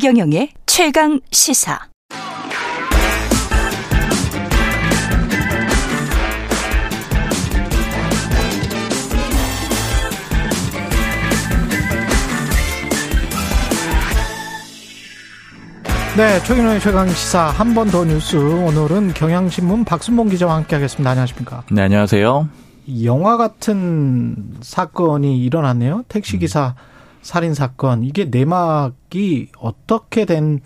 최경영의 최강 시사. 네, 최경영의 최강 시사 한 번 더 뉴스. 오늘은 경향신문 박순봉 기자와 함께하겠습니다. 안녕하십니까? 네, 안녕하세요. 영화 같은 사건이 일어났네요. 택시 기사 음. 살인 사건. 이게 내막이 어떻게 된,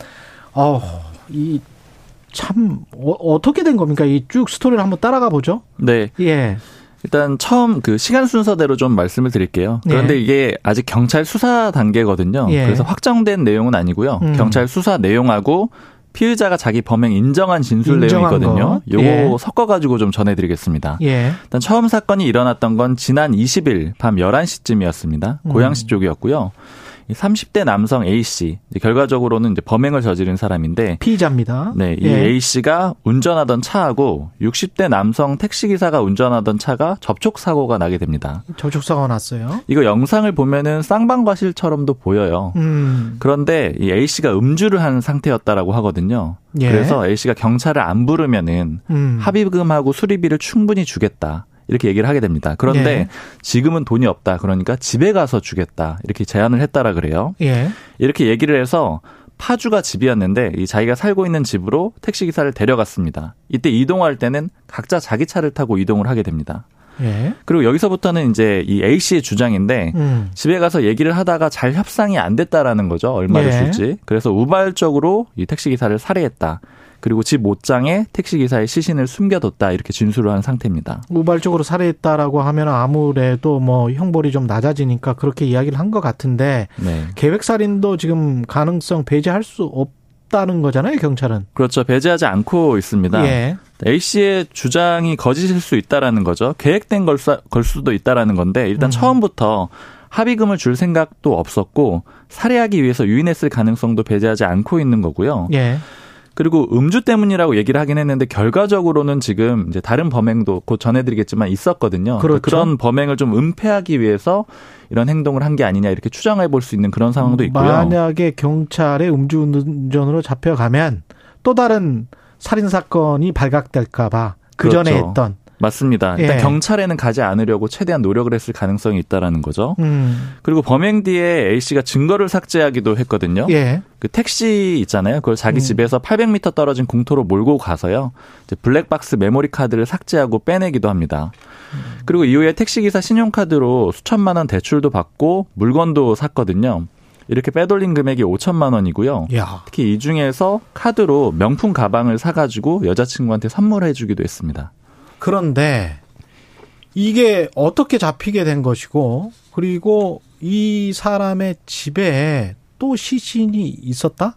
어, 이, 참, 어, 떻게된 겁니까? 이 쭉 스토리를 한번 따라가 보죠. 네. 예. 일단 처음 그 시간 순서대로 좀 말씀을 드릴게요. 그런데 예. 이게 아직 경찰 수사 단계거든요. 예. 그래서 확정된 내용은 아니고요. 음. 경찰 수사 내용하고 피의자가 자기 범행 인정한 진술 내용이거든요. 요거 예. 섞어가지고 좀 전해드리겠습니다. 예. 일단 처음 사건이 일어났던 건 지난 20일 밤 11시쯤이었습니다. 음. 고양시 쪽이었고요. 30대 남성 A 씨 결과적으로는 이제 범행을 저지른 사람인데 피의자입니다. 네, 이 예. A 씨가 운전하던 차하고 60대 남성 택시 기사가 운전하던 차가 접촉 사고가 나게 됩니다. 접촉 사고가 났어요. 이거 영상을 보면은 쌍방과실처럼도 보여요. 음. 그런데 이 A 씨가 음주를 한 상태였다라고 하거든요. 예. 그래서 A 씨가 경찰을 안 부르면은 음. 합의금하고 수리비를 충분히 주겠다. 이렇게 얘기를 하게 됩니다. 그런데 예. 지금은 돈이 없다. 그러니까 집에 가서 주겠다. 이렇게 제안을 했다라 그래요. 예. 이렇게 얘기를 해서 파주가 집이었는데 이 자기가 살고 있는 집으로 택시 기사를 데려갔습니다. 이때 이동할 때는 각자 자기 차를 타고 이동을 하게 됩니다. 예. 그리고 여기서부터는 이제 이 A 씨의 주장인데 음. 집에 가서 얘기를 하다가 잘 협상이 안 됐다라는 거죠. 얼마를 예. 줄지. 그래서 우발적으로 이 택시 기사를 살해했다. 그리고 집 옷장에 택시기사의 시신을 숨겨뒀다 이렇게 진술을 한 상태입니다. 우발적으로 살해했다라고 하면 아무래도 뭐 형벌이 좀 낮아지니까 그렇게 이야기를 한 것 같은데 네. 계획살인도 지금 가능성 배제할 수 없 다는 거잖아요 경찰은. 그렇죠 배제하지 않고 있습니다. 예. A 씨의 주장이 거짓일 수 있다라는 거죠. 계획된 걸, 걸 수도 있다라는 건데 일단 음. 처음부터 합의금을 줄 생각도 없었고 살해하기 위해서 유인했을 가능성도 배제하지 않고 있는 거고요. 예. 그리고 음주 때문이라고 얘기를 하긴 했는데 결과적으로는 지금 이제 다른 범행도 곧 전해드리겠지만 있었거든요. 그렇죠. 그런 범행을 좀 은폐하기 위해서 이런 행동을 한 게 아니냐 이렇게 추정해 볼 수 있는 그런 상황도 있고요. 만약에 경찰의 음주운전으로 잡혀가면 또 다른 살인 사건이 발각될까봐 그 전에 그렇죠. 했던 맞습니다. 일단 예. 경찰에는 가지 않으려고 최대한 노력을 했을 가능성이 있다라는 거죠. 음. 그리고 범행 뒤에 A 씨가 증거를 삭제하기도 했거든요. 예. 그 택시 있잖아요. 그걸 자기 음. 집에서 800m 떨어진 공터로 몰고 가서요. 이제 블랙박스 메모리 카드를 삭제하고 빼내기도 합니다. 음. 그리고 이후에 택시기사 신용카드로 수천만 원 대출도 받고 물건도 샀거든요. 이렇게 빼돌린 금액이 5천만 원이고요. 야. 특히 이 중에서 카드로 명품 가방을 사가지고 여자친구한테 선물해주기도 했습니다. 그런데 이게 어떻게 잡히게 된 것이고 그리고 이 사람의 집에 또 시신이 있었다?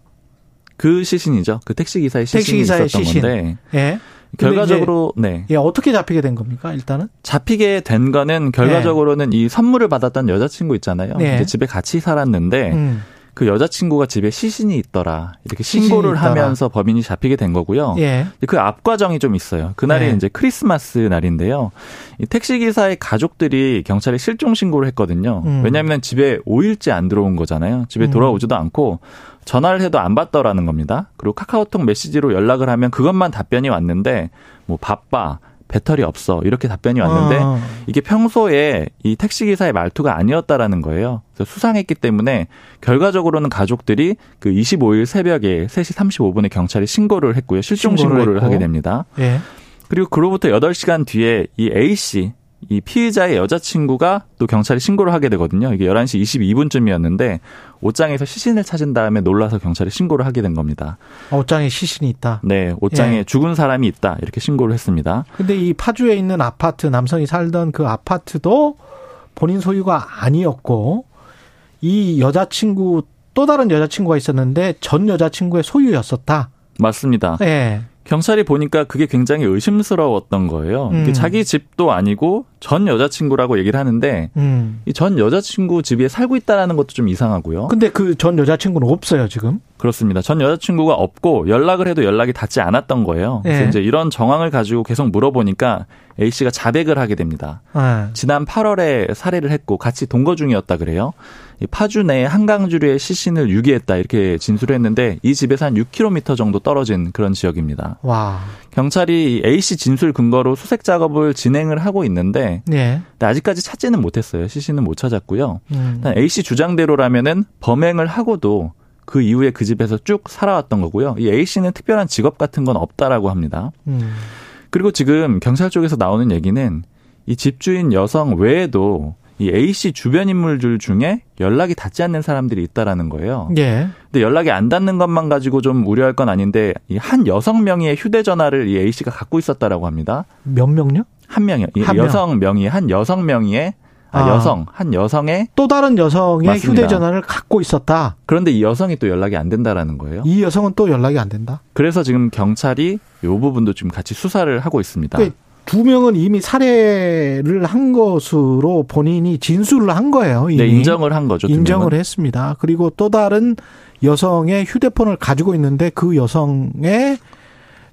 그 시신이죠. 그 택시 기사의 시신이 택시 기사의 있었던 시신. 건데. 예. 결과적으로 네. 예, 어떻게 잡히게 된 겁니까? 일단은 잡히게 된 거는 결과적으로는 네. 이 선물을 받았던 여자친구 있잖아요. 네. 이제 집에 같이 살았는데 음. 그 여자친구가 집에 시신이 있더라. 이렇게 신고를 하면서 범인이 잡히게 된 거고요. 예. 그 앞과정이 좀 있어요. 그날이 예. 이제 크리스마스 날인데요. 이 택시 기사의 가족들이 경찰에 실종 신고를 했거든요. 음. 왜냐하면 집에 5일째 안 들어온 거잖아요. 집에 음. 돌아오지도 음. 않고 전화를 해도 안 받더라는 겁니다. 그리고 카카오톡 메시지로 연락을 하면 그것만 답변이 왔는데 뭐 바빠 배터리 없어 이렇게 답변이 왔는데 어. 이게 평소에 이 택시 기사의 말투가 아니었다라는 거예요. 그래서 수상했기 때문에 결과적으로는 가족들이 그 25일 새벽에 3시 35분에 경찰에 신고를 했고요. 실종 신고를, 신고를 하게 됩니다. 예. 그리고 그로부터 8시간 뒤에 이 A 씨, 이 피의자의 여자친구가 또 경찰에 신고를 하게 되거든요. 이게 11시 22분쯤이었는데 옷장에서 시신을 찾은 다음에 놀라서 경찰에 신고를 하게 된 겁니다. 아, 옷장에 시신이 있다. 네, 옷장에 예. 죽은 사람이 있다. 이렇게 신고를 했습니다. 근데 이 파주에 있는 아파트 남성이 살던 그 아파트도 본인 소유가 아니었고 이 여자친구 또 다른 여자친구가 있었는데 전 여자친구의 소유였었다. 맞습니다. 예. 경찰이 보니까 그게 굉장히 의심스러웠던 거예요. 음. 자기 집도 아니고 전 여자친구라고 얘기를 하는데 음. 이전 여자친구 집에 살고 있다라는 것도 좀 이상하고요. 근데 그 전 여자친구는 없어요 지금? 그렇습니다. 전 여자친구가 없고 연락을 해도 연락이 닿지 않았던 거예요. 그래서 네. 이제 이런 정황을 가지고 계속 물어보니까 A 씨가 자백을 하게 됩니다. 네. 지난 8월에 살해를 했고 같이 동거 중이었다 그래요. 파주 내 한강주류의 시신을 유기했다 이렇게 진술을 했는데 이 집에서 한 6km 정도 떨어진 그런 지역입니다. 와. 경찰이 A 씨 진술 근거로 수색 작업을 진행을 하고 있는데 네. 아직까지 찾지는 못했어요. 시신은 못 찾았고요. 음. A 씨 주장대로라면은 범행을 하고도 그 이후에 그 집에서 쭉 살아왔던 거고요. 이 A 씨는 특별한 직업 같은 건 없다라고 합니다. 음. 그리고 지금 경찰 쪽에서 나오는 얘기는 이 집주인 여성 외에도 이 A 씨 주변 인물들 중에 연락이 닿지 않는 사람들이 있다라는 거예요. 예. 근데 연락이 안 닿는 것만 가지고 좀 우려할 건 아닌데 이 한 여성 명의의 휴대전화를 이 A 씨가 갖고 있었다라고 합니다. 몇 명요? 한 명이요. 한 여성 명. 명의 한 여성 명의의 아, 아, 여성 한 여성의 또 다른 여성의 맞습니다. 휴대전화를 갖고 있었다. 그런데 이 여성이 또 연락이 안 된다라는 거예요. 이 여성은 또 연락이 안 된다. 그래서 지금 경찰이 이 부분도 지금 같이 수사를 하고 있습니다. 그러니까 두 명은 이미 살해를 한 것으로 본인이 진술을 한 거예요. 이미. 네, 인정을 한 거죠. 인정을 했습니다. 그리고 또 다른 여성의 휴대폰을 가지고 있는데 그 여성의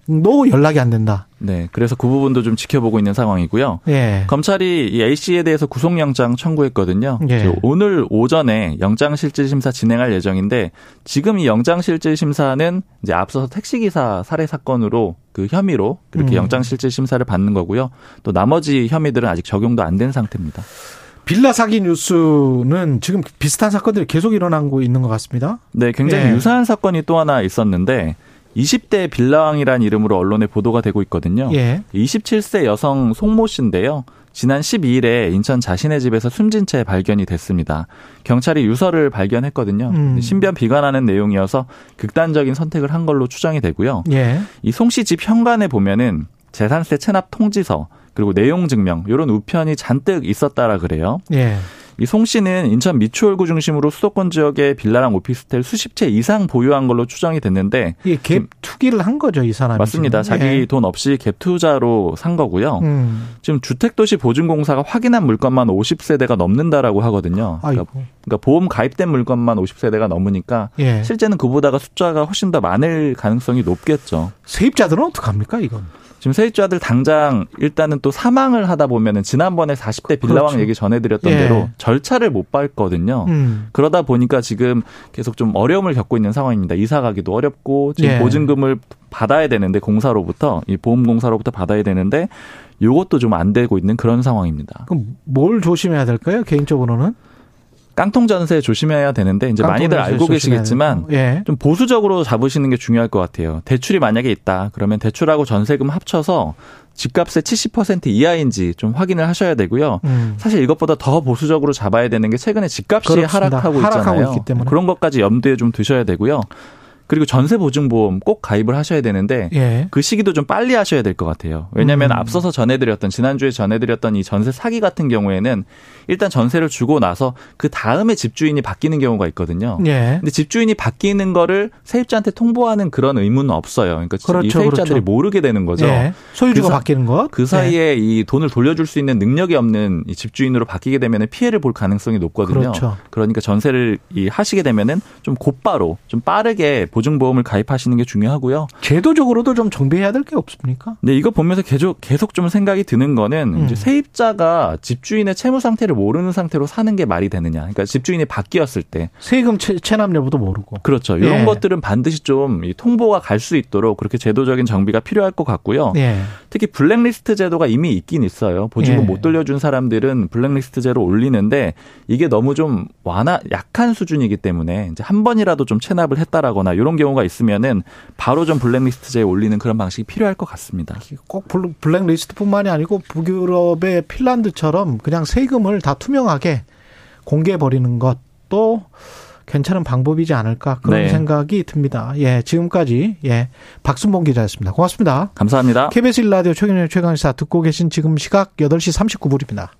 도 연락이 안 된다. 네, 그래서 그 부분도 좀 지켜보고 있는 상황이고요. 예. 검찰이 이 A 씨에 대해서 구속영장 청구했거든요. 예. 오늘 오전에 영장실질심사 진행할 예정인데 지금 이 영장실질심사는 이제 앞서서 택시기사 살해 사건으로 그 혐의로 그렇게 음. 영장실질심사를 받는 거고요. 또 나머지 혐의들은 아직 적용도 안 된 상태입니다. 빌라 사기 뉴스는 지금 비슷한 사건들이 계속 일어나고 있는 것 같습니다. 네, 굉장히 예. 유사한 사건이 또 하나 있었는데 20대 빌라왕이라는 이름으로 언론에 보도가 되고 있거든요. 예. 27세 여성 송모 씨인데요. 지난 12일에 인천 자신의 집에서 숨진 채 발견이 됐습니다. 경찰이 유서를 발견했거든요. 음. 신변 비관하는 내용이어서 극단적인 선택을 한 걸로 추정이 되고요. 예. 이송 씨 집 현관에 보면은 재산세 체납 통지서 그리고 내용 증명 이런 우편이 잔뜩 있었다라 그래요. 예. 이 송 씨는 인천 미추홀구 중심으로 수도권 지역의 빌라랑 오피스텔 수십 채 이상 보유한 걸로 추정이 됐는데 예, 갭 투기를 한 거죠, 이 사람이. 맞습니다. 지금. 자기 예. 돈 없이 갭 투자로 산 거고요. 음. 지금 주택도시 보증공사가 확인한 물건만 50세대가 넘는다라고 하거든요. 그러니까, 그러니까, 보험 가입된 물건만 50세대가 넘으니까 예. 실제는 그보다가 숫자가 훨씬 더 많을 가능성이 높겠죠. 세입자들은 어떡합니까, 이건? 지금 세입자들 당장 일단은 또 사망을 하다 보면은 지난번에 40대 빌라왕 그렇죠. 얘기 전해드렸던 예. 대로 절차를 못 밟거든요. 음. 그러다 보니까 지금 계속 좀 어려움을 겪고 있는 상황입니다. 이사 가기도 어렵고 지금 예. 보증금을 받아야 되는데 공사로부터 이 보험공사로부터 받아야 되는데 요것도 좀 안 되고 있는 그런 상황입니다. 그럼 뭘 조심해야 될까요? 개인적으로는? 깡통 전세 조심해야 되는데 이제 많이들 알고 계시겠지만 예. 좀 보수적으로 잡으시는 게 중요할 것 같아요. 대출이 만약에 있다 그러면 대출하고 전세금 합쳐서 집값의 70% 이하인지 좀 확인을 하셔야 되고요. 음. 사실 이것보다 더 보수적으로 잡아야 되는 게 최근에 집값이 그렇습니다. 하락하고 있잖아요. 하락하고 그런 것까지 염두에 좀 두셔야 되고요. 그리고 전세 보증보험 꼭 가입을 하셔야 되는데 예. 그 시기도 좀 빨리 하셔야 될 것 같아요. 왜냐하면 음. 앞서서 전해드렸던 지난주에 전해드렸던 이 전세 사기 같은 경우에는 일단 전세를 주고 나서 그 다음에 집주인이 바뀌는 경우가 있거든요. 예. 근데 집주인이 바뀌는 거를 세입자한테 통보하는 그런 의무는 없어요. 그러니까 그렇죠, 이 세입자들이 그렇죠. 모르게 되는 거죠. 예. 소유주가 그 바뀌는 것. 그 사이에 예. 이 돈을 돌려줄 수 있는 능력이 없는 이 집주인으로 바뀌게 되면 피해를 볼 가능성이 높거든요. 그렇죠. 그러니까 전세를 이 하시게 되면은 좀 곧바로 좀 빠르게 보 증보험을 가입하시는 게 중요하고요. 제도적으로도 좀 정비해야 될 게 없습니까? 네, 이거 보면서 계속 계속 좀 생각이 드는 거는 음. 이제 세입자가 집주인의 채무 상태를 모르는 상태로 사는 게 말이 되느냐. 그러니까 집주인이 바뀌었을 때 세금 체납 여부도 모르고 그렇죠. 이런 예. 것들은 반드시 좀 통보가 갈 수 있도록 그렇게 제도적인 정비가 필요할 것 같고요. 예. 특히 블랙리스트 제도가 이미 있긴 있어요. 보증금 예. 못 돌려준 사람들은 블랙리스트제로 올리는데 이게 너무 좀 완화 약한 수준이기 때문에 이제 한 번이라도 좀 체납을 했다라거나 이런 경우가 있으면은 바로 좀 블랙리스트제에 올리는 그런 방식이 필요할 것 같습니다. 꼭 블랙리스트뿐만이 아니고 북유럽의 핀란드처럼 그냥 세금을 다 투명하게 공개해 버리는 것도 괜찮은 방법이지 않을까 그런 네. 생각이 듭니다. 예, 지금까지 예 박순봉 기자였습니다. 고맙습니다. 감사합니다. KBS 1라디오 최경영 최강시사 듣고 계신 지금 시각 8시 39분입니다.